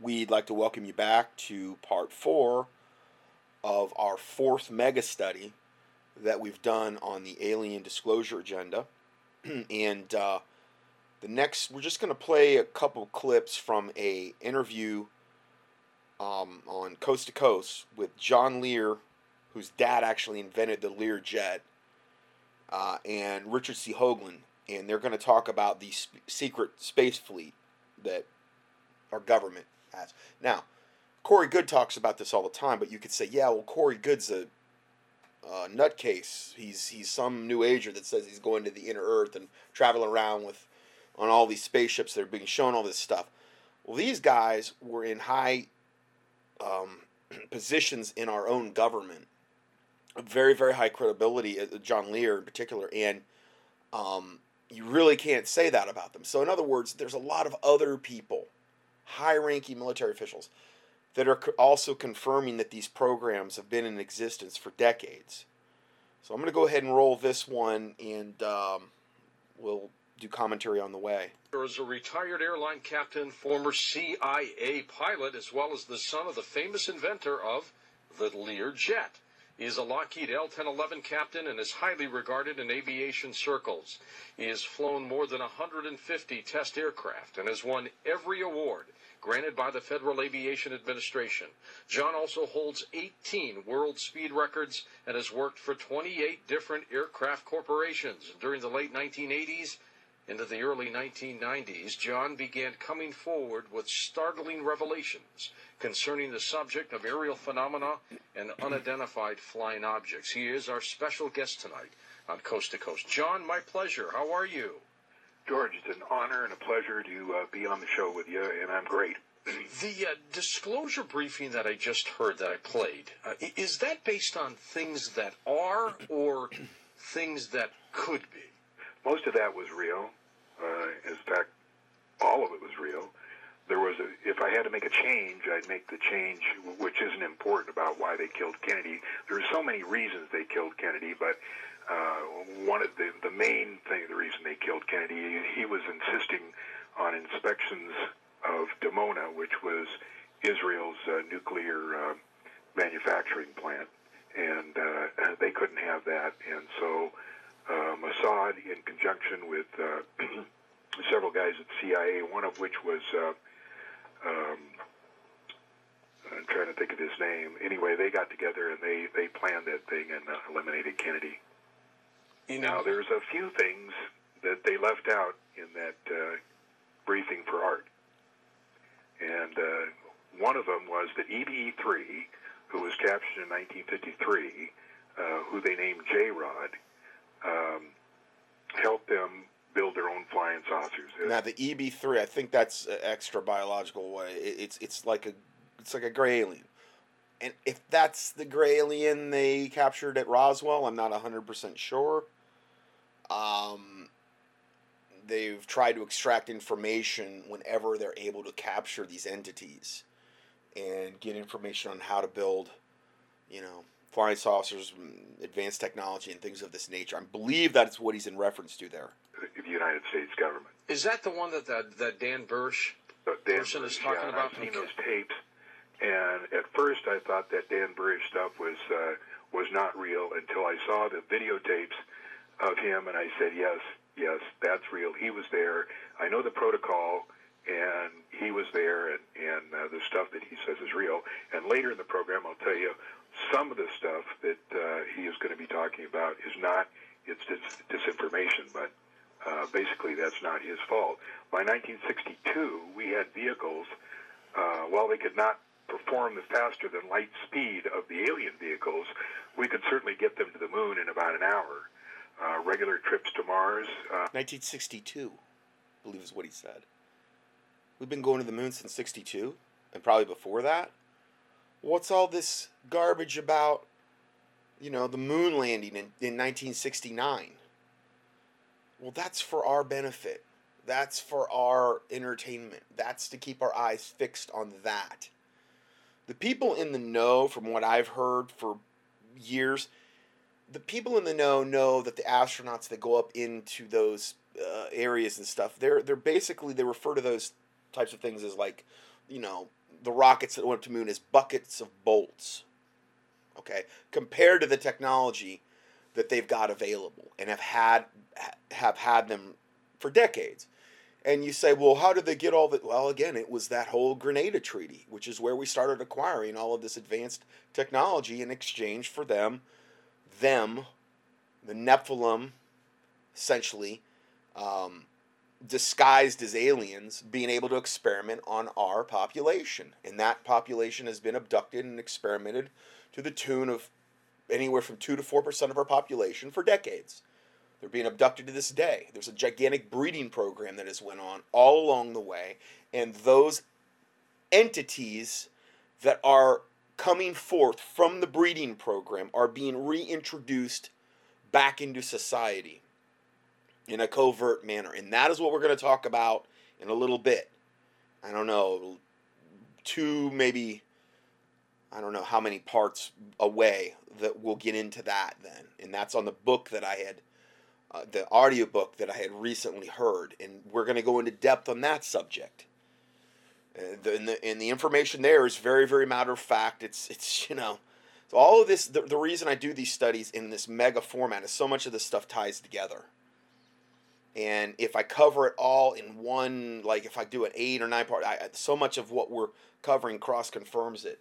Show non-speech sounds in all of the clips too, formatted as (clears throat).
we'd like to welcome you back to part four of our fourth mega study that we've done on the alien disclosure agenda. (clears throat) and uh, the next, we're just going to play a couple clips from a interview um, on Coast to Coast with John Lear, whose dad actually invented the Lear jet, uh, and Richard C. Hoagland. And they're going to talk about the sp- secret space fleet that our government Now, Corey Goode talks about this all the time, but you could say, yeah, well, Corey Goode's a uh, nutcase. He's he's some new ager that says he's going to the inner earth and traveling around with on all these spaceships that are being shown all this stuff. Well, these guys were in high um, (clears throat) positions in our own government, very very high credibility. Uh, John Lear in particular, and um, you really can't say that about them. So in other words, there's a lot of other people, high-ranking military officials that are also confirming that these programs have been in existence for decades. So I'm going to go ahead and roll this one, and um, we'll do commentary on the way. Is a retired airline captain, former CIA pilot, as well as the son of the famous inventor of the Lear jet. He is a Lockheed L-1011 captain and is highly regarded in aviation circles. He has flown more than 150 test aircraft and has won every award granted by the Federal Aviation Administration. John also holds 18 world speed records and has worked for 28 different aircraft corporations. During the late 1980s into the early 1990s, John began coming forward with startling revelations concerning the subject of aerial phenomena and unidentified flying objects. He is our special guest tonight on Coast to Coast. John, my pleasure. How are you? George, it's an honor and a pleasure to uh, be on the show with you, and I'm great. (clears throat) The uh, disclosure briefing that I just heard that I played, uh, is that based on things that are or things that could be? Most of that was real. Uh, in fact, all of it was real. There was a, if I had to make a change, I'd make the change, which isn't important about why they killed Kennedy. There are so many reasons they killed Kennedy, but uh, one of the the main thing, the reason they killed Kennedy, he was insisting on inspections of Dimona, which was Israel's uh, nuclear uh, manufacturing plant, and uh, they couldn't have that, and so uh, Mossad, in conjunction with uh, (clears throat) several guys at CIA, one of which was. Uh, um, I'm trying to think of his name. Anyway, they got together and they, they planned that thing and uh, eliminated Kennedy. You know, now, there's a few things that they left out in that uh, briefing for Art. And uh, one of them was that EBE 3, who was captured in 1953, uh, who they named J Rod, um, helped them build their own flying saucers. Now the EB three, I think that's an extra biological way. It's it's like a it's like a gray alien, and if that's the gray alien they captured at Roswell, I'm not hundred percent sure. Um, they've tried to extract information whenever they're able to capture these entities, and get information on how to build, you know, flying saucers, advanced technology, and things of this nature. I believe that's what he's in reference to there. The United States government. Is that the one that that, that Dan Burisch uh, Dan person Burisch, is talking yeah, about? I've seen those tapes, and at first I thought that Dan Burisch stuff was uh, was not real until I saw the videotapes of him, and I said, yes, yes, that's real. He was there. I know the protocol, and he was there, and and uh, the stuff that he says is real. And later in the program, I'll tell you some of the stuff that uh, he is going to be talking about is not it's dis- disinformation, but uh, basically that's not his fault. By 1962, we had vehicles, uh, while they could not perform the faster than light speed of the alien vehicles, we could certainly get them to the moon in about an hour. Uh, regular trips to Mars. 1962, I believe is what he said. We've been going to the moon since 62, and probably before that what's all this garbage about, you know, the moon landing in, in 1969? Well, that's for our benefit. That's for our entertainment. That's to keep our eyes fixed on that. The people in the know, from what I've heard for years, the people in the know know that the astronauts that go up into those uh, areas and stuff, they're they're basically they refer to those types of things as like you know, the rockets that went up to moon as buckets of bolts. Okay, compared to the technology that they've got available and have had have had them for decades. And you say, well, how did they get all that? Well, again, it was that whole Grenada Treaty, which is where we started acquiring all of this advanced technology in exchange for them, them, the Nephilim, essentially, um, disguised as aliens, being able to experiment on our population. And that population has been abducted and experimented to the tune of anywhere from 2 to 4% of our population for decades. They're being abducted to this day. There's a gigantic breeding program that has went on all along the way, and those entities that are coming forth from the breeding program are being reintroduced back into society in a covert manner. And that is what we're going to talk about in a little bit. I don't know, two, maybe, I don't know how many parts away that we'll get into that then. And that's on the book that I had uh, the audiobook that I had recently heard, and we're going to go into depth on that subject. Uh, the, and, the, and the information there is very, very matter of fact. It's, it's you know, so all of this, the, the reason I do these studies in this mega format is so much of this stuff ties together. And if I cover it all in one, like if I do an eight or nine part, I, so much of what we're covering cross confirms it.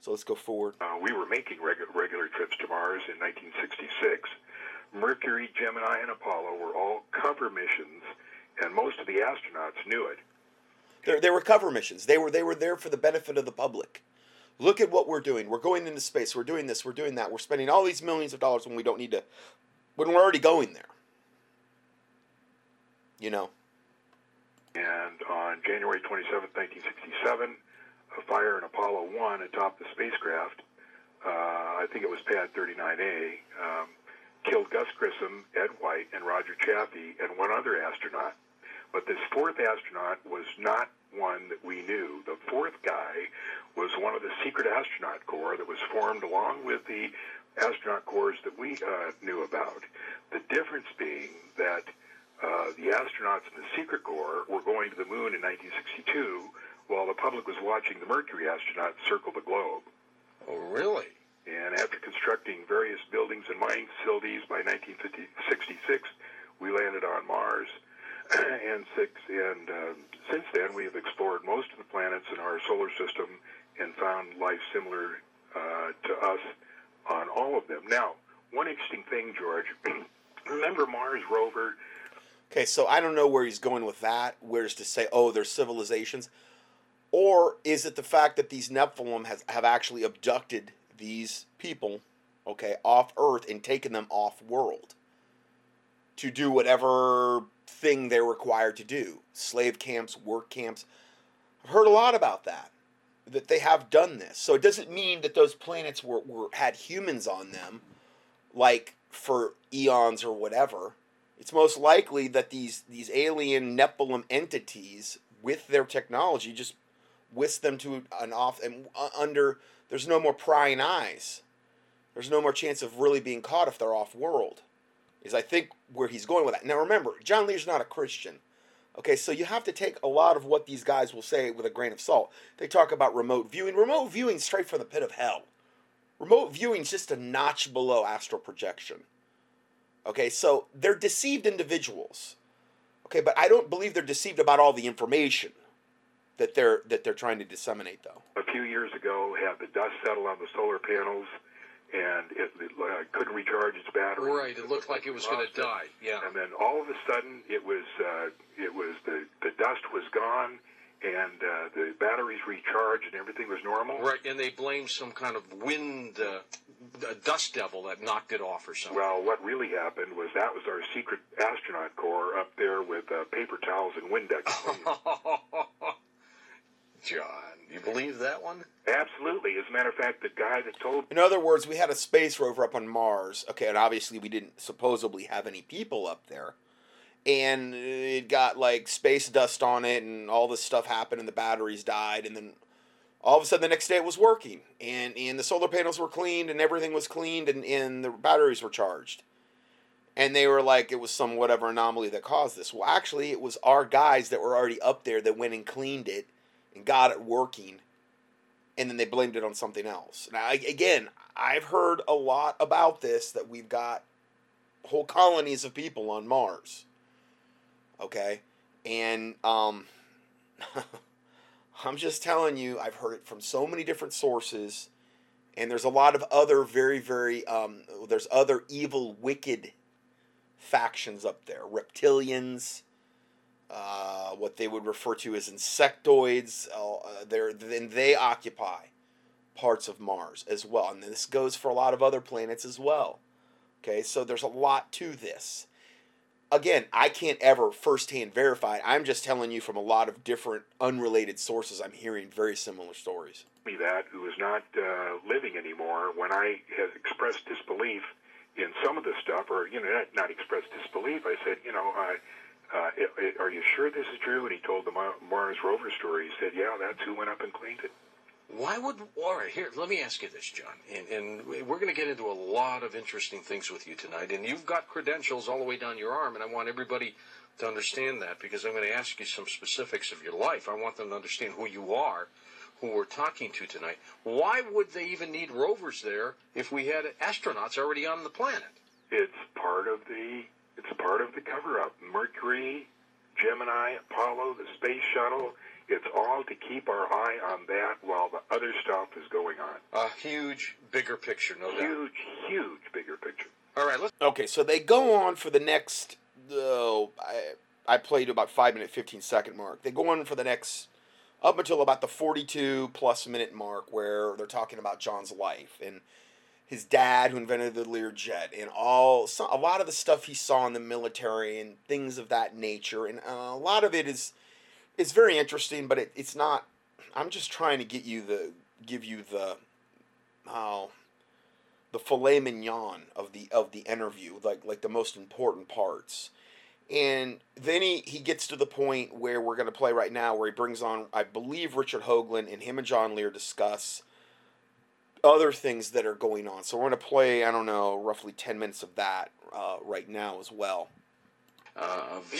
So let's go forward. Uh, we were making regu- regular trips to Mars in 1966 Mercury, Gemini, and Apollo were all cover missions, and most of the astronauts knew it. They, they were cover missions. They were they were there for the benefit of the public. Look at what we're doing. We're going into space. We're doing this. We're doing that. We're spending all these millions of dollars when we don't need to, when we're already going there. You know. And on January 27, 1967, a fire in Apollo 1 atop the spacecraft, uh, I think it was pad 39A, um, killed Gus Grissom, Ed White, and Roger Chaffee, and one other astronaut. But this fourth astronaut was not one that we knew. The fourth guy was one of the secret astronaut corps that was formed along with the astronaut corps that we uh, knew about. The difference being that uh, the astronauts in the secret corps were going to the moon in 1962 while the public was watching the Mercury astronauts circle the globe. Oh, really? And after constructing various buildings and mining facilities by 1966, we landed on Mars. (clears throat) and six, and uh, since then, we have explored most of the planets in our solar system and found life similar uh, to us on all of them. Now, one interesting thing, George. (clears throat) remember Mars rover? Okay, so I don't know where he's going with that. Where's to say, oh, there's civilizations, or is it the fact that these Nephilim has have actually abducted these people, okay, off Earth and taken them off world to do whatever thing they're required to do slave camps, work camps. I've heard a lot about that, that they have done this. So it doesn't mean that those planets were, were had humans on them, like for eons or whatever. It's most likely that these these alien Nephilim entities, with their technology, just whisk them to an off and uh, under there's no more prying eyes. There's no more chance of really being caught if they're off world. Is I think where he's going with that. Now remember, John Lear's not a Christian. Okay, so you have to take a lot of what these guys will say with a grain of salt. They talk about remote viewing. Remote viewing straight from the pit of hell. Remote viewing is just a notch below astral projection. Okay, so they're deceived individuals. Okay, but I don't believe they're deceived about all the information that they're that they're trying to disseminate though. A few years ago, had the dust settle on the solar panels, and it, it uh, couldn't recharge its battery. Right, it looked like it was going to die. Yeah. And then all of a sudden, it was uh, it was the the dust was gone, and uh, the batteries recharged, and everything was normal. Right, and they blamed some kind of wind. Uh, dust devil that knocked it off or something. Well, what really happened was that was our secret astronaut corps up there with uh, paper towels and Windex. (laughs) John. You believe that one? Absolutely. As a matter of fact, the guy that told. In other words, we had a space rover up on Mars. Okay, and obviously we didn't supposedly have any people up there. And it got like space dust on it, and all this stuff happened, and the batteries died, and then all of a sudden the next day it was working, and, and the solar panels were cleaned, and everything was cleaned, and, and the batteries were charged. And they were like, it was some whatever anomaly that caused this. Well, actually, it was our guys that were already up there that went and cleaned it and got it working, and then they blamed it on something else. Now, again, I've heard a lot about this that we've got whole colonies of people on Mars. Okay? And um (laughs) I'm just telling you, I've heard it from so many different sources, and there's a lot of other very, very um, there's other evil, wicked factions up there, reptilians, uh, what they would refer to as insectoids. Uh, they're then they occupy parts of Mars as well, and this goes for a lot of other planets as well. Okay, so there's a lot to this again, I can't ever firsthand verify. It. I'm just telling you from a lot of different unrelated sources. I'm hearing very similar stories. Me that who is not uh, living anymore. When I had expressed disbelief in some of the stuff, or you know, not, not expressed disbelief, I said, you know, uh, uh, it, it, are you sure this is true? And he told the Mars rover story. He said, yeah, that's who went up and cleaned it. Why would all right here? Let me ask you this, John, and, and we're going to get into a lot of interesting things with you tonight. And you've got credentials all the way down your arm, and I want everybody to understand that because I'm going to ask you some specifics of your life. I want them to understand who you are, who we're talking to tonight. Why would they even need rovers there if we had astronauts already on the planet? It's part of the it's part of the cover up. Mercury, Gemini, Apollo, the space shuttle it's all to keep our eye on that while the other stuff is going on. A huge, bigger picture, no huge, doubt. Huge, huge, bigger picture. All right, let's. Okay, so they go on for the next. Oh, I, I played about five minute, fifteen second mark. They go on for the next up until about the 42 plus minute mark where they're talking about John's life and his dad who invented the Learjet and all a lot of the stuff he saw in the military and things of that nature and uh, a lot of it is it's very interesting, but it, it's not. I'm just trying to get you the give you the how the filet mignon of the of the interview, like like the most important parts. And then he, he gets to the point where we're going to play right now, where he brings on, I believe, Richard Hoagland, and him and John Lear discuss other things that are going on. So we're going to play, I don't know, roughly 10 minutes of that uh, right now as well uh, of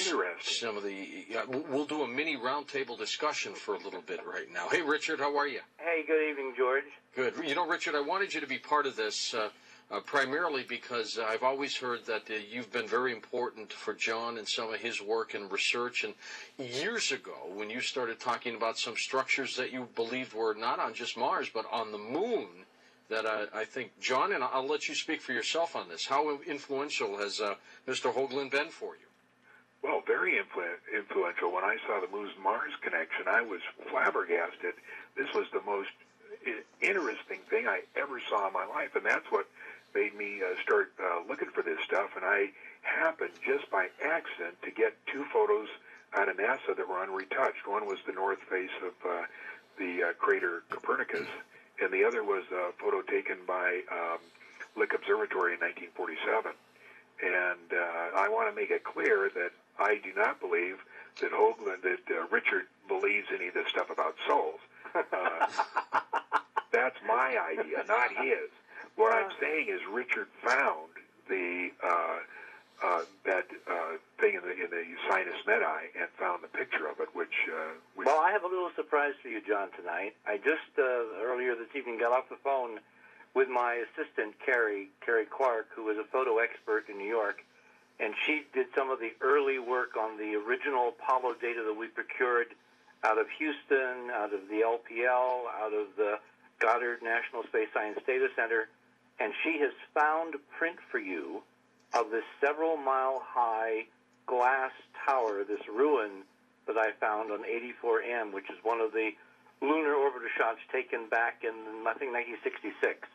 some of the. Yeah, we'll do a mini roundtable discussion for a little bit right now. Hey, Richard, how are you? Hey, good evening, George. Good. You know, Richard, I wanted you to be part of this. Uh, uh, primarily because I've always heard that uh, you've been very important for John and some of his work and research. And years ago, when you started talking about some structures that you believed were not on just Mars, but on the moon, that I, I think, John, and I'll let you speak for yourself on this, how influential has uh, Mr. Hoagland been for you? Well, very influ- influential. When I saw the Mars connection, I was flabbergasted. This was the most interesting thing I ever saw in my life, and that's what made me uh, start uh, looking for this stuff. And I happened just by accident to get two photos out of NASA that were unretouched. One was the north face of uh, the uh, crater Copernicus, and the other was a photo taken by um, Lick Observatory in 1947. And uh, I want to make it clear that I do not believe that Hoagland, that uh, Richard believes any of this stuff about souls. Uh, (laughs) that's my idea, not his. What I'm saying is Richard found the uh, uh, that uh, thing in the in the sinus medii and found the picture of it, which, uh, which. Well, I have a little surprise for you, John. Tonight, I just uh, earlier this evening got off the phone with my assistant Carrie Carrie Clark, who is a photo expert in New York and she did some of the early work on the original Apollo data that we procured out of Houston, out of the LPL, out of the Goddard National Space Science Data Center, and she has found print for you of this several mile high glass tower, this ruin that I found on 84M, which is one of the lunar orbiter shots taken back in, I think, 1966.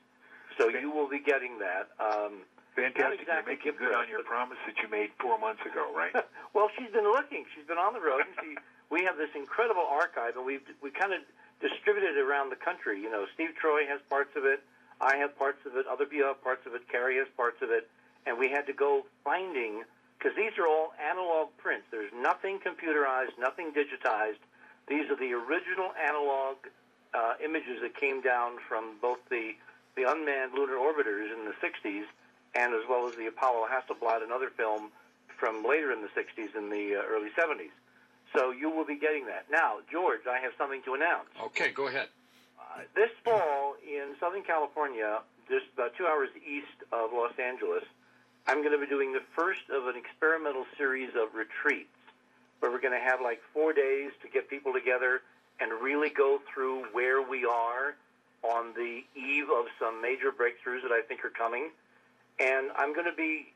So you will be getting that. Um, Fantastic. Exactly You're making good on your promise that you made four months ago, right? (laughs) well, she's been looking. She's been on the road, and she. we have this incredible archive, and we we kind of distributed it around the country. You know, Steve Troy has parts of it. I have parts of it. Other people have parts of it. Carrie has parts of it, and we had to go finding because these are all analog prints. There's nothing computerized, nothing digitized. These are the original analog uh, images that came down from both the the unmanned lunar orbiters in the 60s and as well as the Apollo Hasselblad, another film from later in the 60s and the uh, early 70s. So you will be getting that. Now, George, I have something to announce. Okay, go ahead. Uh, this fall in Southern California, just about two hours east of Los Angeles, I'm going to be doing the first of an experimental series of retreats where we're going to have like four days to get people together and really go through where we are on the eve of some major breakthroughs that I think are coming. And I'm going to be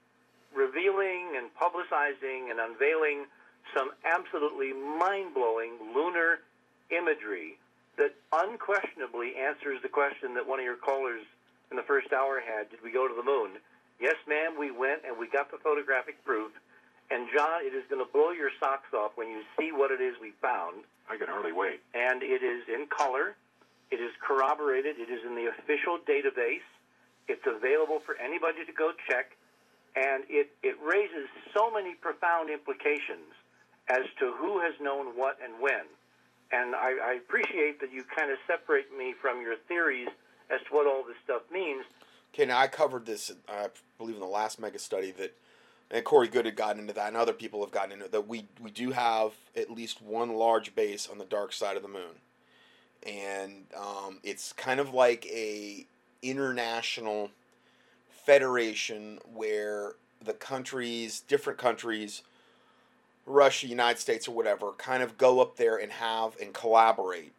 revealing and publicizing and unveiling some absolutely mind blowing lunar imagery that unquestionably answers the question that one of your callers in the first hour had Did we go to the moon? Yes, ma'am, we went and we got the photographic proof. And John, it is going to blow your socks off when you see what it is we found. I can hardly wait. And it is in color. It is corroborated. It is in the official database. It's available for anybody to go check. And it, it raises so many profound implications as to who has known what and when. And I, I appreciate that you kind of separate me from your theories as to what all this stuff means. Okay, now I covered this, I believe, in the last mega study that, and Corey Goode had gotten into that, and other people have gotten into it, that we, we do have at least one large base on the dark side of the moon. And um, it's kind of like a international federation where the countries, different countries, Russia, United States, or whatever, kind of go up there and have and collaborate.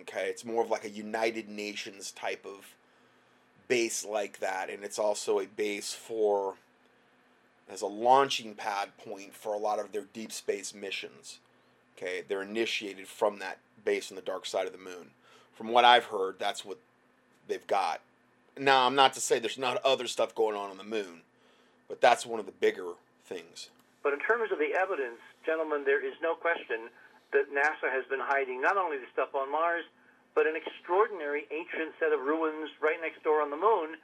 Okay, it's more of like a United Nations type of base like that, and it's also a base for as a launching pad point for a lot of their deep space missions. Okay, they're initiated from that base on the dark side of the moon. From what I've heard, that's what they've got. Now, I'm not to say there's not other stuff going on on the moon, but that's one of the bigger things. But in terms of the evidence, gentlemen, there is no question that NASA has been hiding not only the stuff on Mars, but an extraordinary ancient set of ruins right next door on the moon.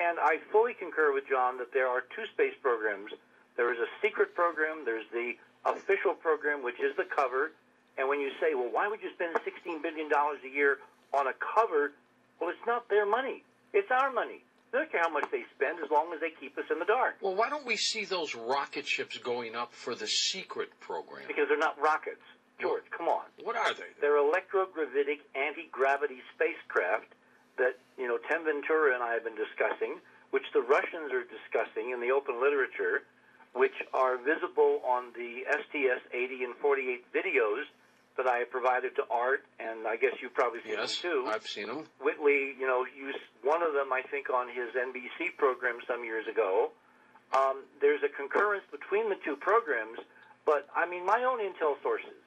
And I fully concur with John that there are two space programs. There is a secret program, there's the official program, which is the cover. And when you say, well, why would you spend $16 billion a year on a cover? Well, it's not their money, it's our money. They don't care how much they spend as long as they keep us in the dark. Well, why don't we see those rocket ships going up for the secret program? Because they're not rockets. George, come on. What are they? They're electrogravitic anti-gravity spacecraft that, you know, Tim Ventura and I have been discussing, which the Russians are discussing in the open literature, which are visible on the STS-80 and 48 videos that I provided to Art, and I guess you've probably seen yes, them too. I've seen them. Whitley, you know, used one of them, I think, on his NBC program some years ago. Um, there's a concurrence between the two programs, but I mean, my own intel sources,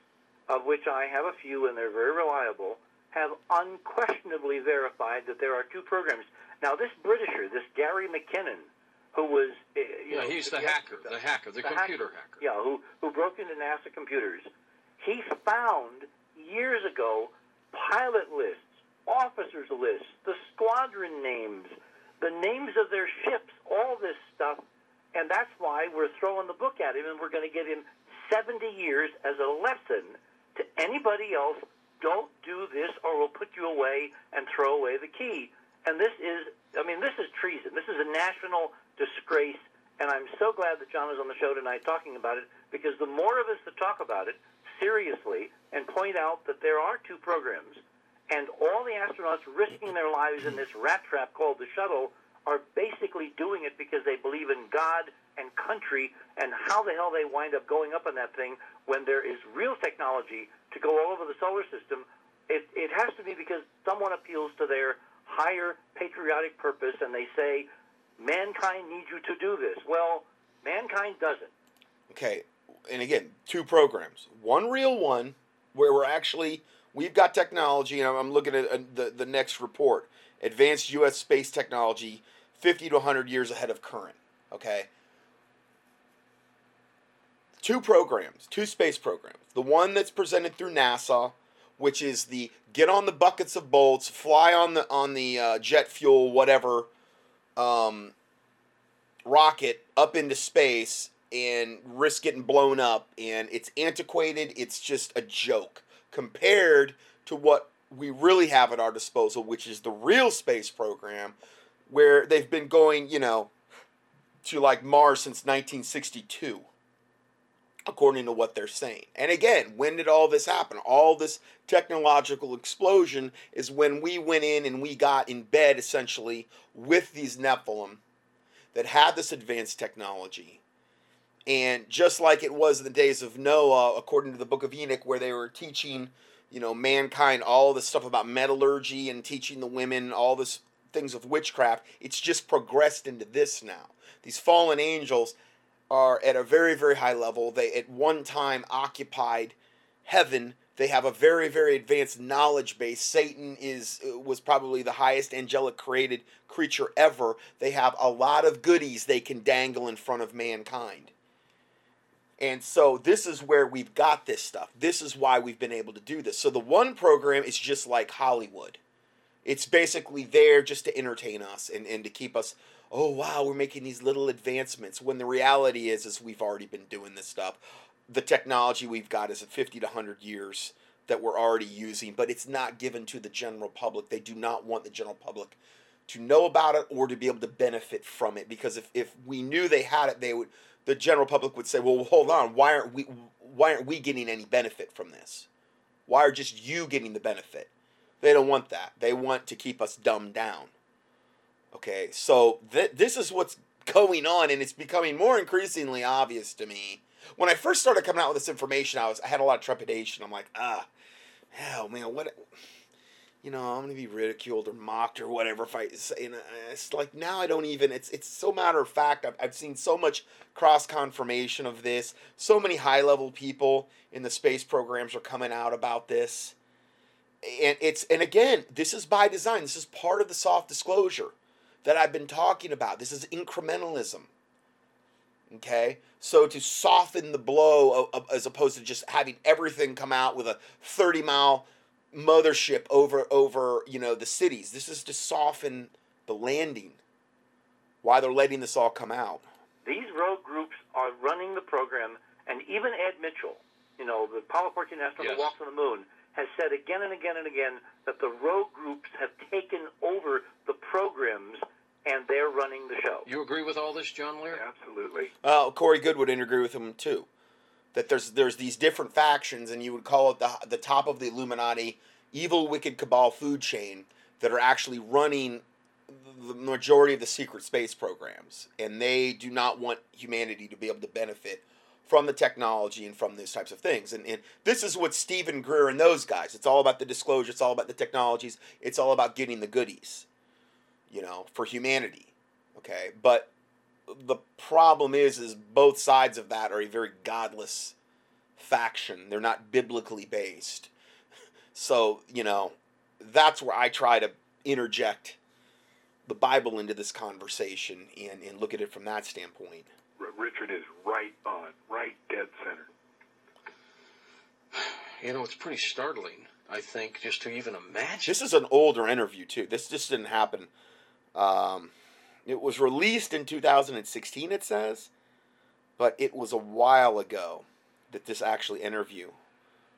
of which I have a few and they're very reliable, have unquestionably verified that there are two programs. Now, this Britisher, this Gary McKinnon, who was, uh, you yeah, know, he's the hacker, the hacker, the, the computer hacker. hacker. Yeah, who who broke into NASA computers. He found years ago pilot lists, officers' lists, the squadron names, the names of their ships, all this stuff, and that's why we're throwing the book at him, and we're going to give him 70 years as a lesson to anybody else. Don't do this, or we'll put you away and throw away the key. And this is, I mean, this is treason. This is a national disgrace, and I'm so glad that John is on the show tonight talking about it because the more of us that talk about it seriously and point out that there are two programs, and all the astronauts risking their lives in this rat trap called the shuttle are basically doing it because they believe in God and country, and how the hell they wind up going up on that thing when there is real technology to go all over the solar system. It, it has to be because someone appeals to their higher patriotic purpose and they say, mankind needs you to do this. Well, mankind doesn't. Okay, and again, two programs. One real one where we're actually we've got technology, and I'm looking at uh, the the next report, advanced U.S. space technology, 50 to 100 years ahead of current. Okay. Two programs, two space programs. The one that's presented through NASA, which is the get on the buckets of bolts, fly on the on the uh, jet fuel, whatever, um, rocket up into space and risk getting blown up. And it's antiquated. It's just a joke compared to what we really have at our disposal, which is the real space program, where they've been going, you know, to like Mars since 1962. according to what they're saying. And again, when did all this happen? All this technological explosion is when we went in and we got in bed essentially with these Nephilim that had this advanced technology. And just like it was in the days of Noah, according to the book of Enoch, where they were teaching, you know, mankind all this stuff about metallurgy and teaching the women all this things of witchcraft, it's just progressed into this now. These fallen angels are at a very, very high level. They at one time occupied heaven. They have a very, very advanced knowledge base. Satan is uh, was probably the highest angelic created creature ever. They have a lot of goodies they can dangle in front of mankind. And so this is where we've got this stuff. This is why we've been able to do this. So the one program is just like Hollywood. It's basically there just to entertain us and, and to keep us oh wow we're making these little advancements when the reality is is we've already been doing this stuff the technology we've got is at 50 to 100 years that we're already using but it's not given to the general public they do not want the general public to know about it or to be able to benefit from it because if, if we knew they had it they would the general public would say well hold on why aren't we why aren't we getting any benefit from this why are just you getting the benefit they don't want that they want to keep us dumbed down Okay, so th- this is what's going on, and it's becoming more increasingly obvious to me. When I first started coming out with this information, I was I had a lot of trepidation. I'm like, ah, hell, man, what? You know, I'm gonna be ridiculed or mocked or whatever if I say. And it's like now I don't even. It's it's so matter of fact. I've I've seen so much cross confirmation of this. So many high level people in the space programs are coming out about this, and it's and again, this is by design. This is part of the soft disclosure that I've been talking about. This is incrementalism. Okay? So to soften the blow as opposed to just having everything come out with a 30 mile mothership over over you know the cities this is to soften the landing why they're letting this all come out these rogue groups are running the program and even ed mitchell you know the apollo 14 astronaut yes. walks on the moon has said again and again and again that the rogue groups have taken over the programs and they're running the show. You agree with all this, John Lear? Absolutely. Uh, Corey Goode would agree with him too. That there's there's these different factions, and you would call it the the top of the Illuminati, evil, wicked cabal food chain that are actually running the majority of the secret space programs, and they do not want humanity to be able to benefit from the technology and from these types of things. And, and this is what Steven Greer and those guys. It's all about the disclosure. It's all about the technologies. It's all about getting the goodies you know, for humanity. Okay, but the problem is, is both sides of that are a very godless faction. They're not biblically based. So you know, that's where I try to interject the Bible into this conversation and, and look at it from that standpoint. Richard is right on, right dead center. You know, it's pretty startling. I think just to even imagine. This is an older interview too. This just didn't happen um, it was released in 2016, it says, but it was a while ago that this actually interview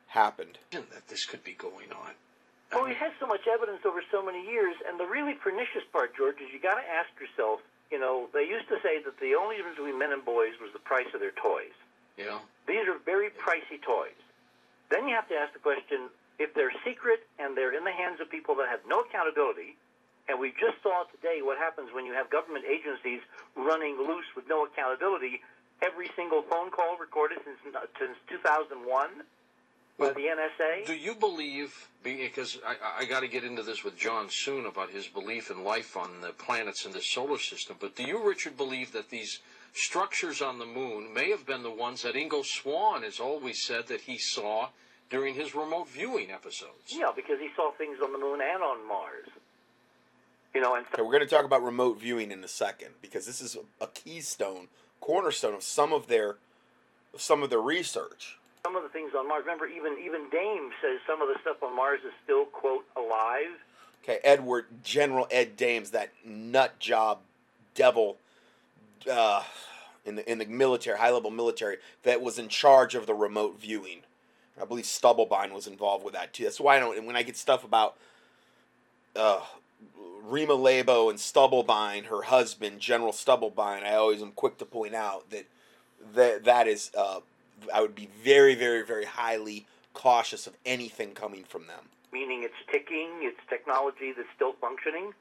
happened. That this could be going on. Well, we had so much evidence over so many years, and the really pernicious part, George, is you got to ask yourself. You know, they used to say that the only difference between men and boys was the price of their toys. Yeah. These are very pricey toys. Then you have to ask the question: if they're secret and they're in the hands of people that have no accountability, and we just saw today what happens when you have government agencies running loose with no accountability. Every single phone call recorded since, since 2001 by the NSA. Do you believe, because I, I got to get into this with John soon about his belief in life on the planets in the solar system, but do you, Richard, believe that these structures on the moon may have been the ones that Ingo Swann has always said that he saw during his remote viewing episodes? Yeah, because he saw things on the moon and on Mars. You know, and okay, we're going to talk about remote viewing in a second because this is a keystone, cornerstone of some of their, some of their research. Some of the things on Mars. Remember, even even Dame says some of the stuff on Mars is still quote alive. Okay, Edward General Ed Dames, that nut job, devil, uh, in the in the military, high level military, that was in charge of the remote viewing. I believe Stubblebine was involved with that too. That's why I don't. When I get stuff about uh, Rima Laibow and Stubblebine, her husband, General Stubblebine, I always am quick to point out that that, that is uh, I would be very, very, very highly cautious of anything coming from them. Meaning it's ticking, it's technology that's still functioning,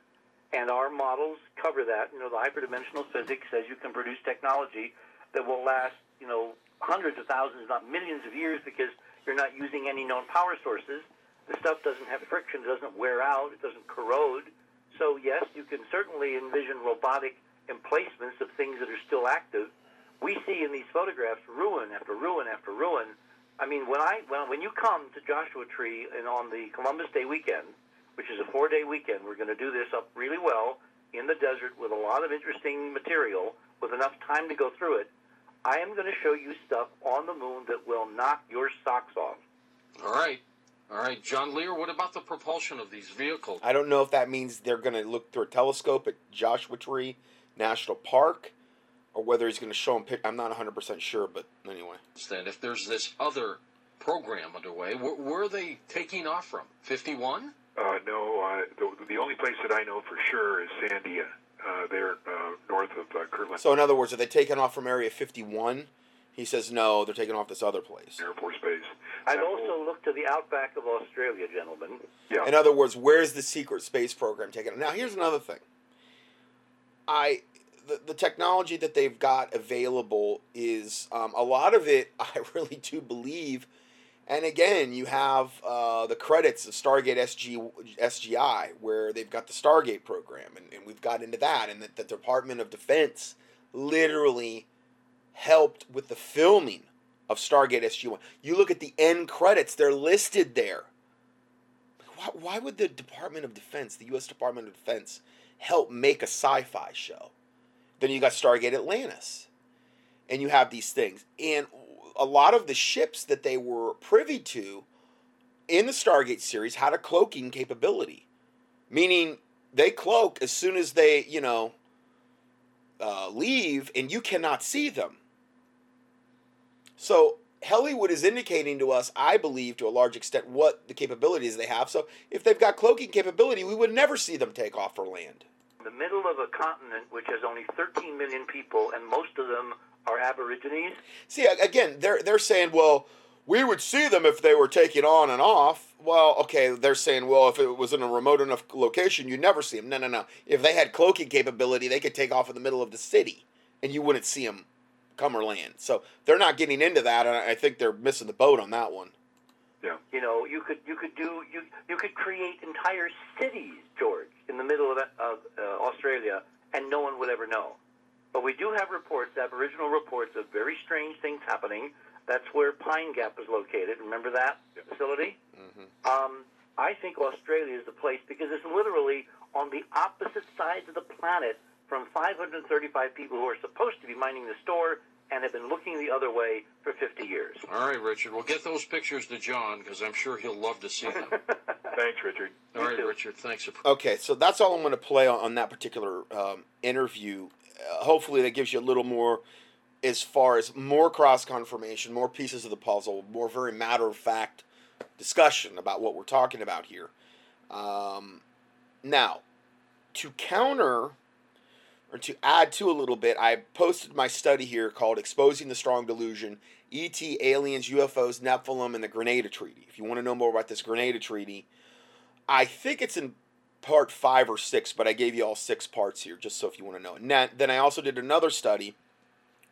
and our models cover that. You know, the hyperdimensional physics says you can produce technology that will last, you know, hundreds of thousands, not millions of years, because you're not using any known power sources. The stuff doesn't have friction, it doesn't wear out, it doesn't corrode. So yes, you can certainly envision robotic emplacements of things that are still active. We see in these photographs ruin after ruin after ruin. I mean, when I when, when you come to Joshua Tree and on the Columbus Day weekend, which is a four-day weekend, we're going to do this up really well in the desert with a lot of interesting material, with enough time to go through it. I am going to show you stuff on the moon that will knock your socks off. All right. All right, John Lear, what about the propulsion of these vehicles? I don't know if that means they're going to look through a telescope at Joshua Tree National Park or whether he's going to show them. I'm not 100% sure, but anyway. Then, if there's this other program underway, where, where are they taking off from? 51? Uh, no, uh, the, the only place that I know for sure is Sandia. Uh, there uh, north of uh, Kirtland. So, in other words, are they taking off from Area 51? He says no, they're taking off this other place. Air Force Base. I've also looked to the outback of Australia, gentlemen. Yeah. In other words, where's the secret space program taken? Now, here's another thing. I the, the technology that they've got available is um, a lot of it. (laughs) I really do believe, and again, you have uh, the credits of Stargate SG SGI, where they've got the Stargate program, and, and we've got into that, and that the Department of Defense literally helped with the filming of Stargate SG1. You look at the end credits, they're listed there. Why, why would the Department of Defense, the U.S. Department of Defense, help make a sci fi show? Then you got Stargate Atlantis. And you have these things. And a lot of the ships that they were privy to in the Stargate series had a cloaking capability. Meaning they cloak as soon as they, you know, uh, leave and you cannot see them. So Hollywood is indicating to us, I believe, to a large extent, what the capabilities they have. So if they've got cloaking capability, we would never see them take off for land. The middle of a continent which has only 13 million people, and most of them are Aborigines. See, again, they're they're saying, well, we would see them if they were taking on and off. Well, okay, they're saying, well, if it was in a remote enough location, you'd never see them. No, no, no. If they had cloaking capability, they could take off in the middle of the city, and you wouldn't see them come or land. So they're not getting into that, and I think they're missing the boat on that one. Yeah. You know, you could you could do you you could create entire cities, George, in the middle of, of uh, Australia, and no one would ever know. But we do have reports, Aboriginal reports of very strange things happening. That's where Pine Gap is located. Remember that Yep. facility? Mm-hmm. Um, I think Australia is the place because it's literally on the opposite sides of the planet from 535 people who are supposed to be mining the store and have been looking the other way for 50 years. All right, Richard. We'll get those pictures to John because I'm sure he'll love to see them. (laughs) Thanks, Richard. All right, too. Richard. Thanks for. Okay, so that's all I'm going to play on, on that particular um, interview. Uh, hopefully, that gives you a little more, as far as more cross confirmation, more pieces of the puzzle, more very matter of fact discussion about what we're talking about here. Um, now, to counter or to add to a little bit, I posted my study here called Exposing the Strong Delusion ET, Aliens, UFOs, Nephilim, and the Grenada Treaty. If you want to know more about this Grenada Treaty, I think it's in part five or six, but I gave you all six parts here just so if you want to know. And then I also did another study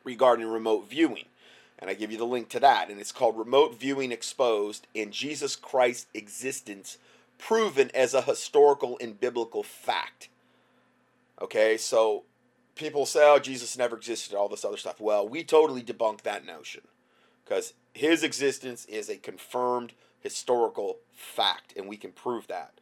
regarding remote viewing, and I give you the link to that. And it's called Remote Viewing Exposed and Jesus Christ's Existence Proven as a Historical and Biblical Fact. Okay, so people say, oh, Jesus never existed, all this other stuff. Well, we totally debunk that notion because his existence is a confirmed historical fact, and we can prove that.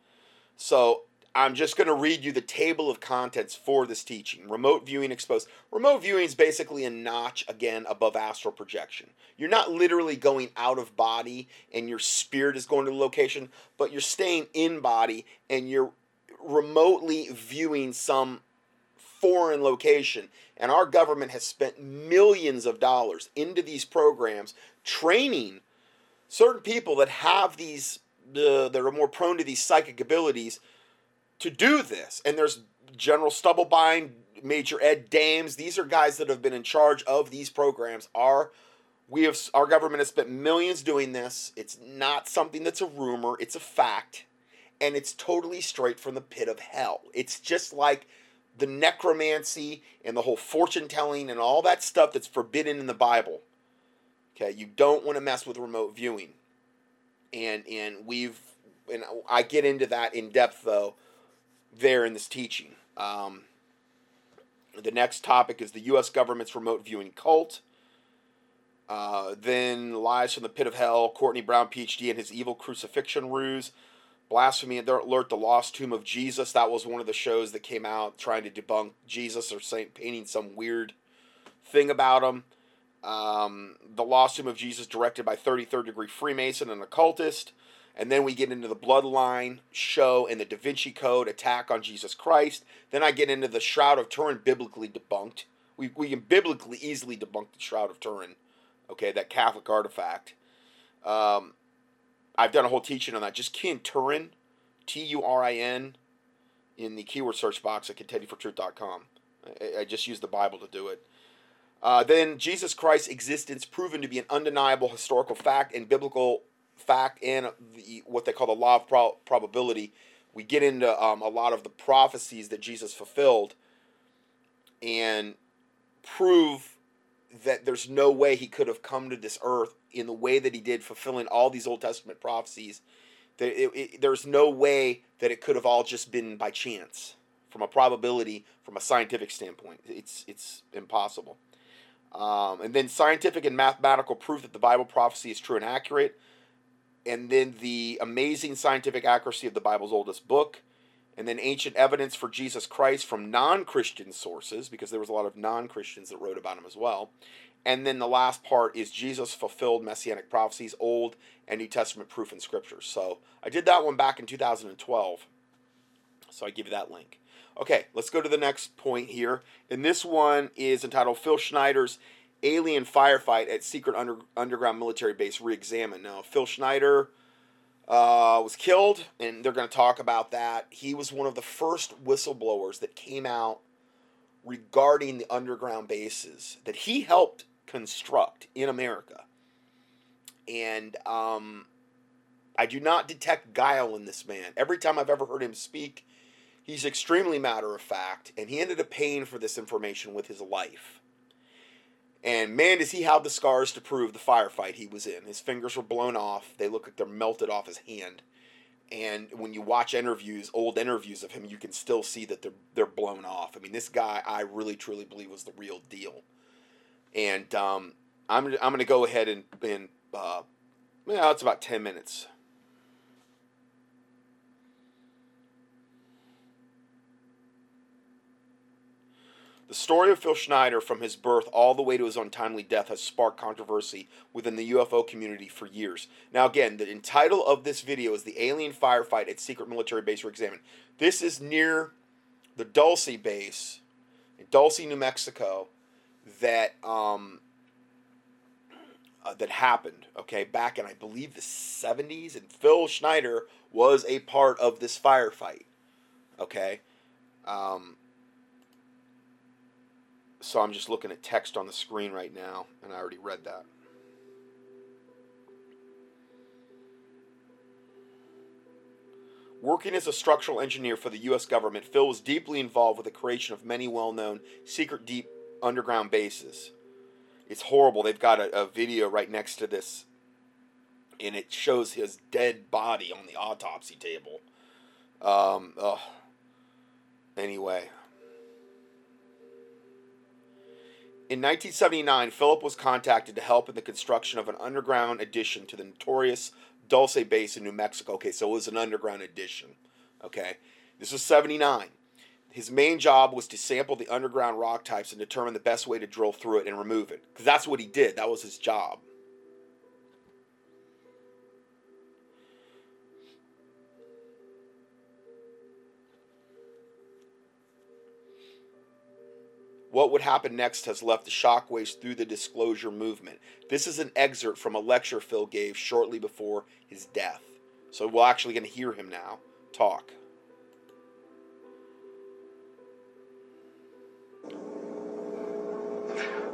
So I'm just going to read you the table of contents for this teaching. Remote viewing exposed. Remote viewing is basically a notch again above astral projection. You're not literally going out of body and your spirit is going to the location, but you're staying in body and you're remotely viewing some foreign location. And our government has spent millions of dollars into these programs training certain people that have these uh, that are more prone to these psychic abilities to do this. And there's General Stubblebine, Major Ed Dames. These are guys that have been in charge of these programs. Our We have our government has spent millions doing this. It's not something that's a rumor, it's a fact. And it's totally straight from the pit of hell. It's just like the necromancy and the whole fortune telling and all that stuff that's forbidden in the Bible. Okay, you don't want to mess with remote viewing. And and we've and I get into that in depth though there in this teaching. Um, the next topic is the U.S. government's remote viewing cult. Uh, then Lies from the Pit of Hell, Courtney Brown, PhD, and his evil crucifixion ruse. Blasphemy Alert, The Lost Tomb of Jesus. That was one of the shows that came out trying to debunk Jesus or saying, painting some weird thing about him. Um, the Lost Tomb of Jesus, directed by 33rd Degree Freemason and occultist. And then we get into the Bloodline show and the Da Vinci Code attack on Jesus Christ. Then I get into the Shroud of Turin, biblically debunked. We, we can biblically easily debunk the Shroud of Turin, okay, that Catholic artifact. Um, I've done a whole teaching on that. Just key in Turin, T U R I N, in the keyword search box at contendingfortruth.com. I, I just used the Bible to do it. Uh, then Jesus Christ's existence proven to be an undeniable historical fact and biblical fact and the, what they call the law of pro- probability. We get into um, a lot of the prophecies that Jesus fulfilled and prove that there's no way he could have come to this earth in the way that he did, fulfilling all these Old Testament prophecies. There's no way that it could have all just been by chance, from a probability, from a scientific standpoint. It's it's impossible. Um, and then scientific and mathematical proof that the Bible prophecy is true and accurate. And then the amazing scientific accuracy of the Bible's oldest book. And then ancient evidence for Jesus Christ from non Christian sources, because there was a lot of non Christians that wrote about him as well. And then the last part is Jesus fulfilled messianic prophecies, Old and New Testament proof in Scripture. So I did that one back in 2012. So I give you that link. Okay, let's go to the next point here. And this one is entitled Phil Schneider's Alien Firefight at Secret Under, Underground Military Base Reexamined. Now, Phil Schneider uh, was killed, and they're going to talk about that. He was one of the first whistleblowers that came out regarding the underground bases that he helped construct in America. And um, I do not detect guile in this man. Every time I've ever heard him speak, he's extremely matter of fact, and he ended up paying for this information with his life. And man, does he have the scars to prove the firefight he was in. His fingers were blown off, they look like they're melted off his hand. And when you watch interviews, old interviews of him, you can still see that they're they're blown off. I mean, this guy, I really truly believe was the real deal. And um, I'm I'm going to go ahead and and uh, yeah, it's about ten minutes. The story of Phil Schneider from his birth all the way to his untimely death has sparked controversy within the UFO community for years. Now, again, the title of this video is The Alien Firefight at Secret Military Base Reexamined. This is near the Dulce base in Dulce, New Mexico, that um, uh, that happened. Okay, back in I believe the '70s, and Phil Schneider was a part of this firefight. Okay, um, so I'm just looking at text on the screen right now, and I already read that. Working as a structural engineer for the U.S. government, Phil was deeply involved with the creation of many well known secret deep underground bases. It's horrible. They've got a, a, video right next to this, and it shows his dead body on the autopsy table. Um, ugh. Anyway. In 1979, Philip was contacted to help in the construction of an underground addition to the notorious Dulce base in New Mexico. Okay, so it was an underground addition. Okay, this was 79. His main job was to sample the underground rock types and determine the best way to drill through it and remove it. Because that's what he did, that was his job. What would happen next has left the shockwaves through the disclosure movement. This is an excerpt from a lecture Phil gave shortly before his death. So we're actually going to hear him now talk.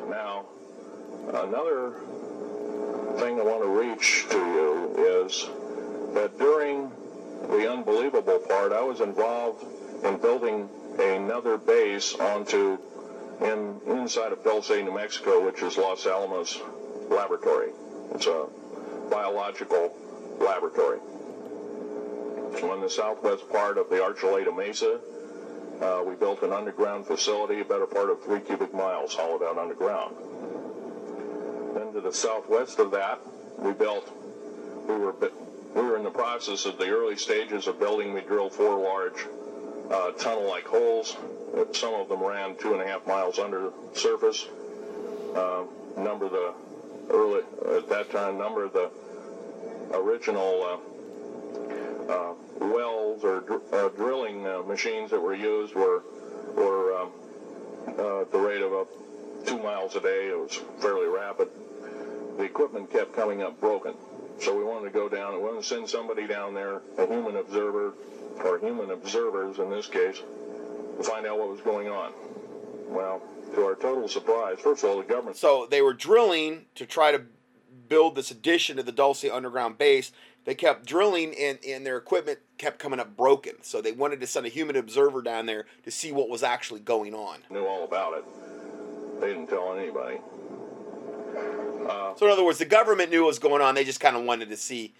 Now, another thing I want to reach to you is that during the unbelievable part, I was involved in building another base onto in inside of Dulce, New Mexico, which is Los Alamos Laboratory. It's a biological laboratory. On the southwest part of the Archuleta Mesa, uh, we built an underground facility, a better part of three cubic miles hollowed out underground. Then to the southwest of that, we built, we were, we were in the process of the early stages of building. We drilled four large uh, tunnel-like holes. Some of them ran two and a half miles under surface. Uh, number the early at that time number the original uh, uh, wells or dr- uh, drilling uh, machines that were used were were um, uh, at the rate of up two miles a day. It was fairly rapid. The equipment kept coming up broken, so we wanted to go down we wanted to send somebody down there, a human observer or human observers in this case, to find out what was going on. Well, to our total surprise, first of all, the government. So they were drilling to try to build this addition to the Dulce underground base. They kept drilling, and, and their equipment kept coming up broken. So they wanted to send a human observer down there to see what was actually going on. Knew all about it. They didn't tell anybody. Uh, So in other words, the government knew what was going on. They just kind of wanted to see,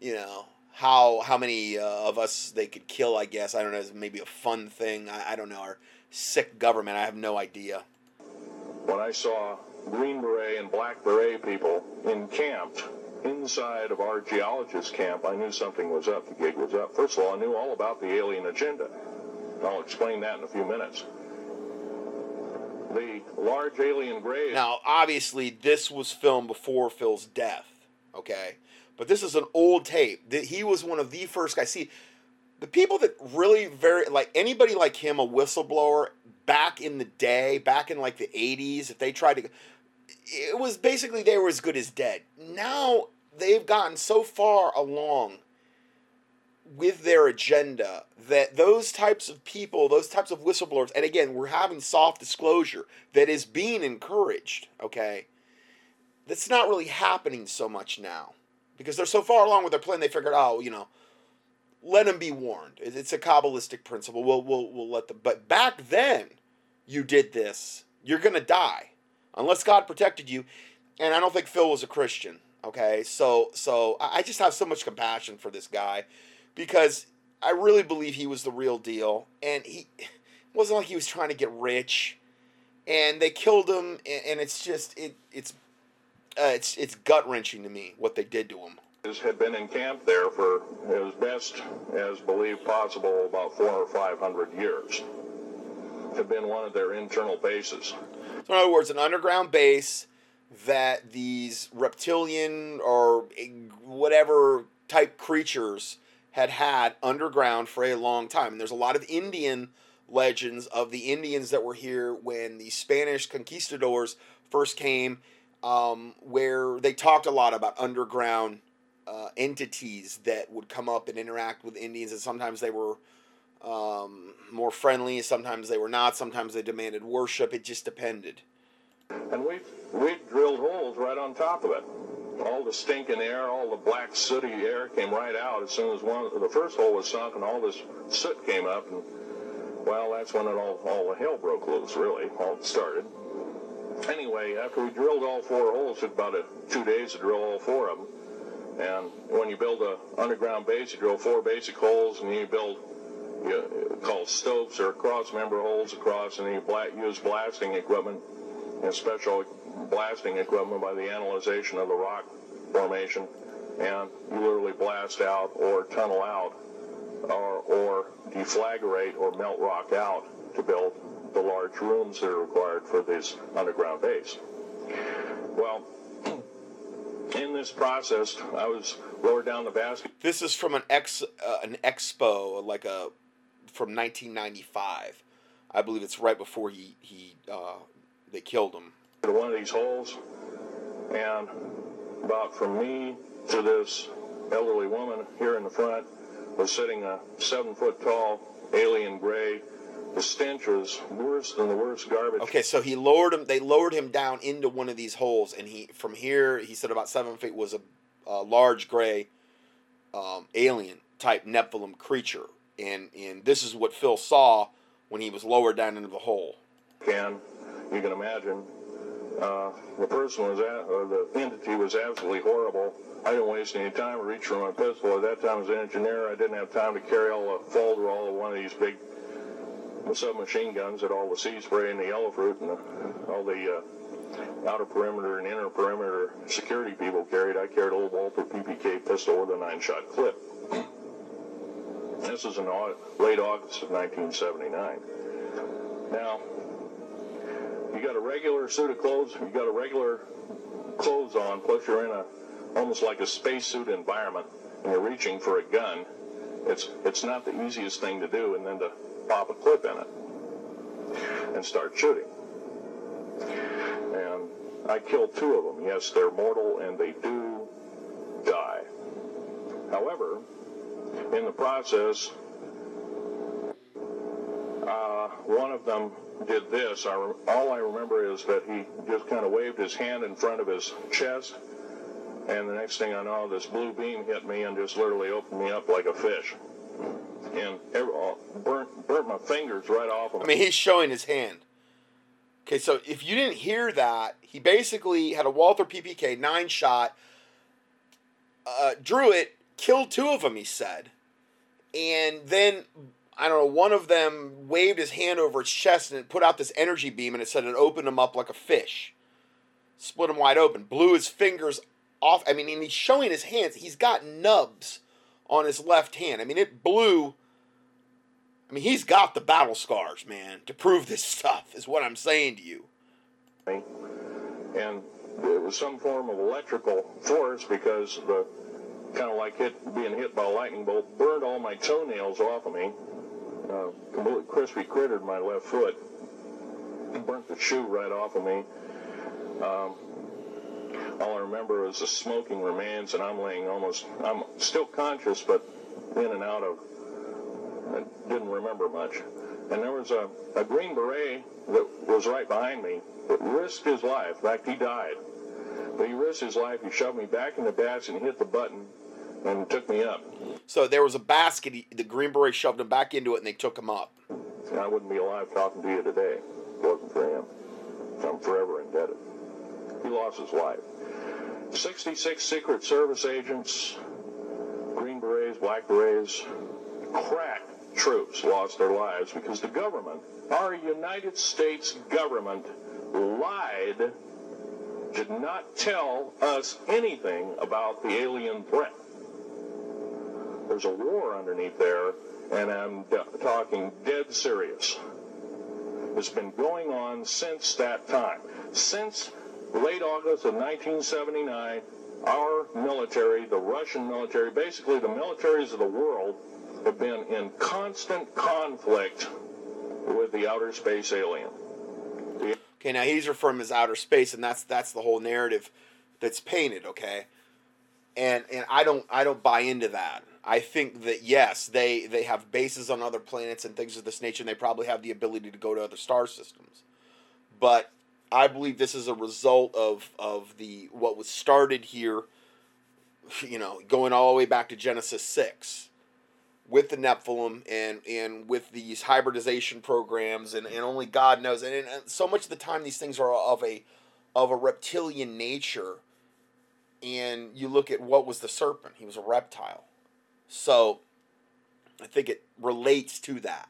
you know, how how many uh, of us they could kill. I guess I don't know. It's maybe a fun thing. I, I don't know. Our sick government. I have no idea. when I saw Green Beret and Black Beret people encamped inside of our geologist camp, I knew something was up. The gig was up. First of all, I knew all about the alien agenda. I'll explain that in a few minutes. The large alien grave. Now, obviously, this was filmed before Phil's death, okay? But this is an old tape. That He was one of the first guys. See, the people that really very like anybody like him, a whistleblower back in the day, back in like the '80s, if they tried to, it was basically they were as good as dead. Now they've gotten so far along with their agenda that those types of people, those types of whistleblowers, and again, we're having soft disclosure that is being encouraged, okay? That's not really happening so much now because they're so far along with their plan, they figured, oh, you know, let them be warned. It's a Kabbalistic principle. We'll, we'll, we'll let them. But back then, you did this, you're to die unless God protected you. And I don't think Phil was a Christian. Okay, so so I just have so much compassion for this guy because I really believe he was the real deal, and he wasn't like he was trying to get rich, and they killed him, and it's just it it's uh, it's it's gut wrenching to me what they did to him. had been encamped there for as best as believed possible about four or five hundred years. Had been one of their internal bases. So in other words, an underground base that these reptilian or whatever type creatures had had underground for a long time. And there's a lot of Indian legends of the Indians that were here when the Spanish conquistadors first came, um, where they talked a lot about underground uh, entities that would come up and interact with Indians, and sometimes they were um, more friendly, sometimes they were not, sometimes they demanded worship. It just depended. And we we drilled holes right on top of it. All the stinking air, all the black sooty air came right out as soon as one the first hole was sunk, and all this soot came up. And well, that's when it all all the hell broke loose. Really, all started. Anyway, after we drilled all four holes, it took about a, two days to drill all four of them. And when you build a underground base, you drill four basic holes, and you build you call stopes or cross member holes across, and then you bla- use blasting equipment and special blasting equipment by the analyzation of the rock formation, and you literally blast out or tunnel out or, or deflagrate or melt rock out to build the large rooms that are required for this underground base. Well, (clears throat) in this process, I was lowered down the basket. This is from an ex uh, an expo like a from 1995. I believe it's right before he he uh, they killed him. to one of these holes, and about from me to this elderly woman here in the front was sitting a seven foot tall alien gray, the stench was worse than the worst garbage. Okay, so he lowered him. They lowered him down into one of these holes, and he from here he said about seven feet was a, a large gray um, alien type Nephilim creature, and and this is what Phil saw when he was lowered down into the hole. Can you can imagine uh, the person was at, or the entity was absolutely horrible. I didn't waste any time to reach for my pistol. At that time, as an engineer, I didn't have time to carry all the folder, all of one of these big submachine guns that all the sea spray and the yellow fruit and the, all the uh, outer perimeter and inner perimeter security people carried. I carried a little Walther PPK pistol with a nine-shot clip. This is in late August of 1979. Now, you got a regular suit of clothes, you got a regular clothes on, plus you're in a almost like a spacesuit environment, and you're reaching for a gun. It's it's not the easiest thing to do, and then to pop a clip in it and start shooting. And I killed two of them. Yes, they're mortal, and they do die. However, in the process, uh, one of them did this. I re- all I remember is that he just kind of waved his hand in front of his chest, and the next thing I know, this blue beam hit me and just literally opened me up like a fish, and uh, burnt burnt my fingers right off of I mean, he's showing his hand. Okay, so if you didn't hear that, he basically had a Walther PPK nine shot, uh, drew it, killed two of them. He said, and then I don't know, one of them waved his hand over its chest and it put out this energy beam, and it said it opened him up like a fish, split him wide open, blew his fingers off. I mean, and he's showing his hands. He's got nubs on his left hand. I mean, it blew. I mean, he's got the battle scars, man, to prove this stuff, is what I'm saying to you. and it was some form of electrical force because the kind of like hit being hit by a lightning bolt burned all my toenails off of me. Uh, completely crispy crittered my left foot. Burnt the shoe right off of me. Um, all I remember is the smoking remains, and I'm laying almost. I'm still conscious, but in and out of. I didn't remember much. And there was a, a green beret that was right behind me that risked his life. In fact, he died. But he risked his life. He shoved me back in the bats and hit the button and took me up. So there was a basket. He, the Green Beret shoved him back into it, and they took him up. I wouldn't be alive talking to you today if it wasn't for him. I'm forever indebted. He lost his life. 66 Secret Service agents, Green Berets, Black Berets, crack troops lost their lives because the government, our United States government, lied, did not tell us anything about the alien threat. There's a war underneath there, and I'm talking dead serious. It's been going on since that time. Since late August of 1979, our military, the Russian military, basically the militaries of the world, have been in constant conflict with the outer space alien. Okay, now he's referring to outer space, and that's that's the whole narrative that's painted. Okay, and and I don't I don't buy into that. I think that yes, they they have bases on other planets and things of this nature, and they probably have the ability to go to other star systems. But I believe this is a result of of the what was started here. (laughs) You know, going all the way back to Genesis six with the Nephilim and and with these hybridization programs and, and only God knows. And, and so much of the time these things are of a of a reptilian nature. And you look at what was the serpent. He was a reptile. So I think it relates to that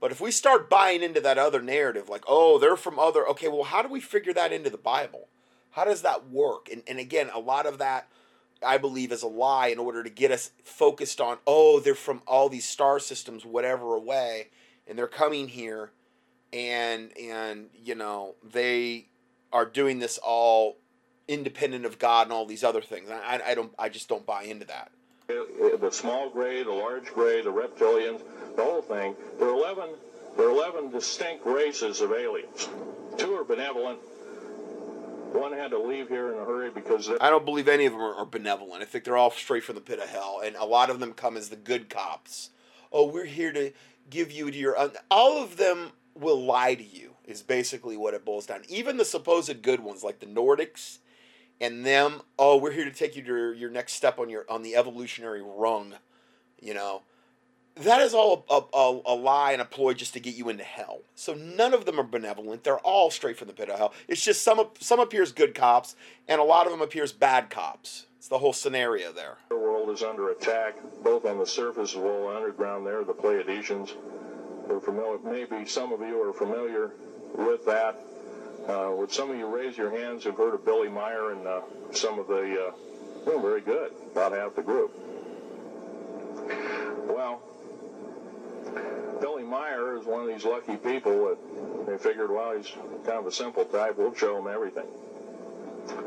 but if we start buying into that other narrative like oh they're from other okay well how do we figure that into the Bible how does that work and and again a lot of that I believe is a lie in order to get us focused on, oh, they're from all these star systems, whatever away, and they're coming here, and and you know they are doing this all independent of God and all these other things. I, I don't, I just don't buy into that. The small gray, the large gray, the reptilians, the whole thing. There are 11, there are 11 distinct races of aliens. Two are benevolent, one had to leave here in a hurry because I don't believe any of them are, are benevolent. I think they're all straight from the pit of hell, and a lot of them come as the good cops. Oh, we're here to give you to your all of them will lie to you is basically what it boils down. Even the supposed good ones like the Nordics and them, oh, we're here to take you to your, next step on your on the evolutionary rung, you know. That is all a, a, a, lie and a ploy just to get you into hell. So none of them are benevolent. They're all straight from the pit of hell. It's just some some appears good cops, and a lot of them appears bad cops. It's the whole scenario there. The world is under attack, both on the surface as well underground. There, the Pleiadians. Are familiar. Maybe some of you are familiar with that. Uh, would some of you raise your hands who've heard of Billy Meier and uh, some of the, uh, well, very good, about half the group. Well, Billy Meier is one of these lucky people that they figured, well, he's kind of a simple type, we'll show him everything.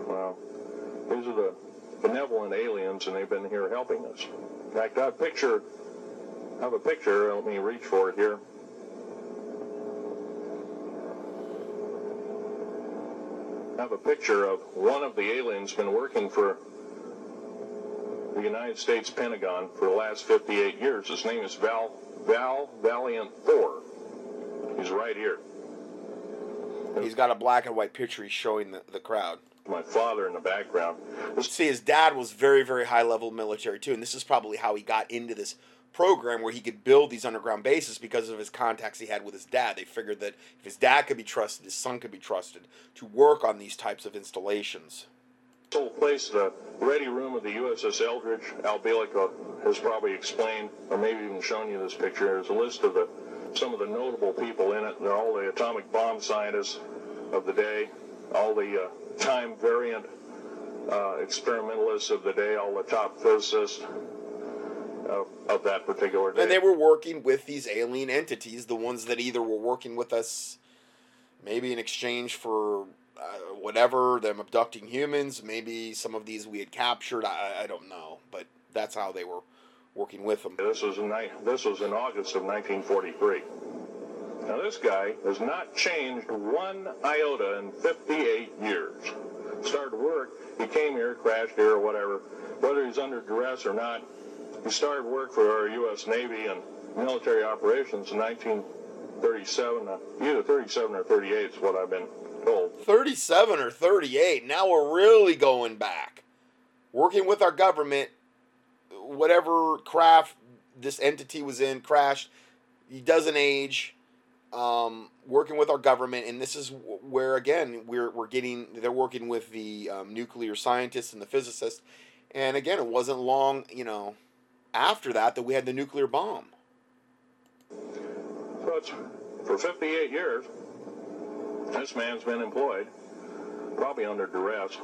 Well, these are the benevolent aliens, and they've been here helping us. In fact, I have a picture, I have a picture, let me reach for it here. Have a picture of one of the aliens been working for the United States Pentagon for the last 58 years. His name is Val Val Valiant Thor. He's right here. He's got a black and white picture. He's showing the, the crowd. My father in the background. See, his dad was very, very high level military too, and this is probably how he got into this program where he could build these underground bases because of his contacts he had with his dad. They figured that if his dad could be trusted, his son could be trusted to work on these types of installations. This whole place, the ready room of the USS Eldridge, Al Bielek has probably explained, or maybe even shown you this picture. There's a list of the some of the notable people in it. They're all the atomic bomb scientists of the day, all the uh, time variant uh, experimentalists of the day, all the top physicists, of, of that particular day. And they were working with these alien entities, the ones that either were working with us, maybe in exchange for uh, whatever, them abducting humans, maybe some of these we had captured. I, I don't know, but that's how they were working with them. This was in this was in August of 1943. Now this guy has not changed one iota in 58 years. Started work, he came here, crashed here, or whatever. Whether he's under duress or not, he started work for our U.S. Navy and military operations in 1937, uh, either 37 or 38 is what I've been told. 37 or 38. Now we're really going back. Working with our government, whatever craft this entity was in crashed. He doesn't age. Um, working with our government, and this is where again we're we're getting. They're working with the um, nuclear scientists and the physicists, and again, it wasn't long. You know, after that that we had the nuclear bomb. It's for 58 years, this man's been employed, probably under duress.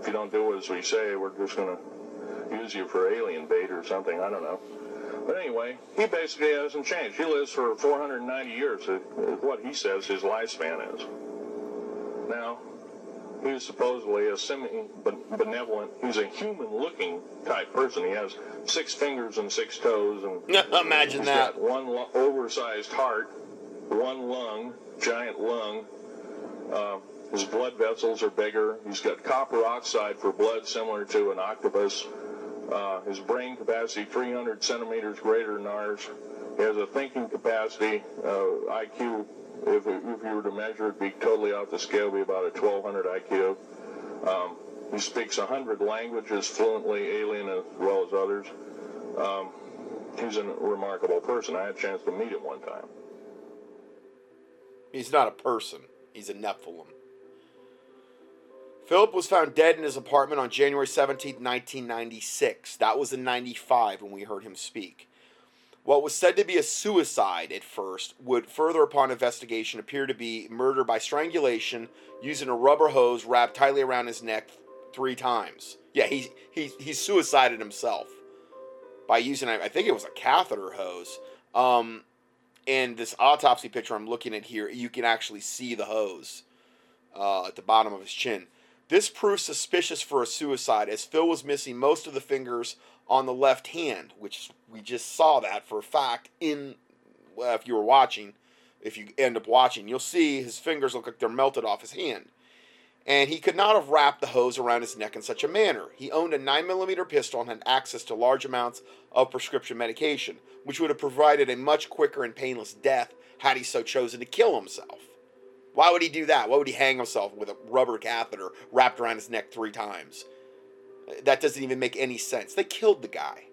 If you don't do as we say, we're just going to use you for alien bait or something. I don't know. But anyway, he basically hasn't changed. He lives for 490 years, what he says his lifespan is. Now, He's supposedly a semi-benevolent. He's a human-looking type person. He has six fingers and six toes, and (laughs) imagine he's that. Got one oversized heart, one lung, giant lung. Uh, his blood vessels are bigger. He's got copper oxide for blood, similar to an octopus. Uh, his brain capacity 300 centimeters greater than ours. He has a thinking capacity, uh, IQ if, if you were to measure it, be totally off the scale, be about a 1200 IQ. Um, he speaks 100 languages fluently, alien as well as others. Um, he's a remarkable person. I had a chance to meet him one time. He's not a person. He's a Nephilim. Philip was found dead in his apartment on January 17, 1996. That was in 95 when we heard him speak. What was said to be a suicide at first would, further upon investigation, appear to be murder by strangulation using a rubber hose wrapped tightly around his neck three times. Yeah, he, he, he suicided himself by using, I think it was a catheter hose. Um, and this autopsy picture I'm looking at here, you can actually see the hose uh, at the bottom of his chin. This proves suspicious for a suicide, as Phil was missing most of the fingers on the left hand, which we just saw that for a fact in well, if you were watching, if you end up watching, you'll see his fingers look like they're melted off his hand. and he could not have wrapped the hose around his neck in such a manner. He owned a 9mm pistol and had access to large amounts of prescription medication, which would have provided a much quicker and painless death had he so chosen to kill himself. Why would he do that? Why would he hang himself with a rubber catheter wrapped around his neck three times? That doesn't even make any sense. They killed the guy.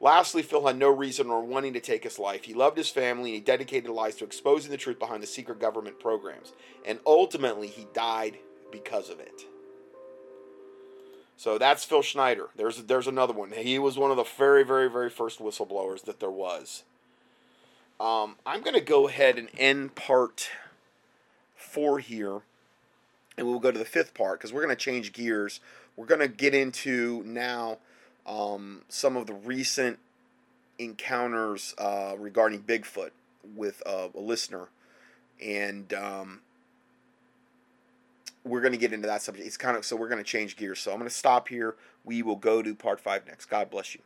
Lastly, Phil had no reason or wanting to take his life. He loved his family and he dedicated his life to exposing the truth behind the secret government programs. And ultimately, he died because of it. So that's Phil Schneider. There's there's another one. He was one of the very very very first whistleblowers that there was. Um, I'm going to go ahead and end part four here, and we'll go to the fifth part because we're going to change gears. We're going to get into now um, some of the recent encounters uh, regarding Bigfoot with uh, a listener, and um, we're going to get into that subject. It's kind of so we're going to change gears. So I'm going to stop here. We will go to part five next. God bless you.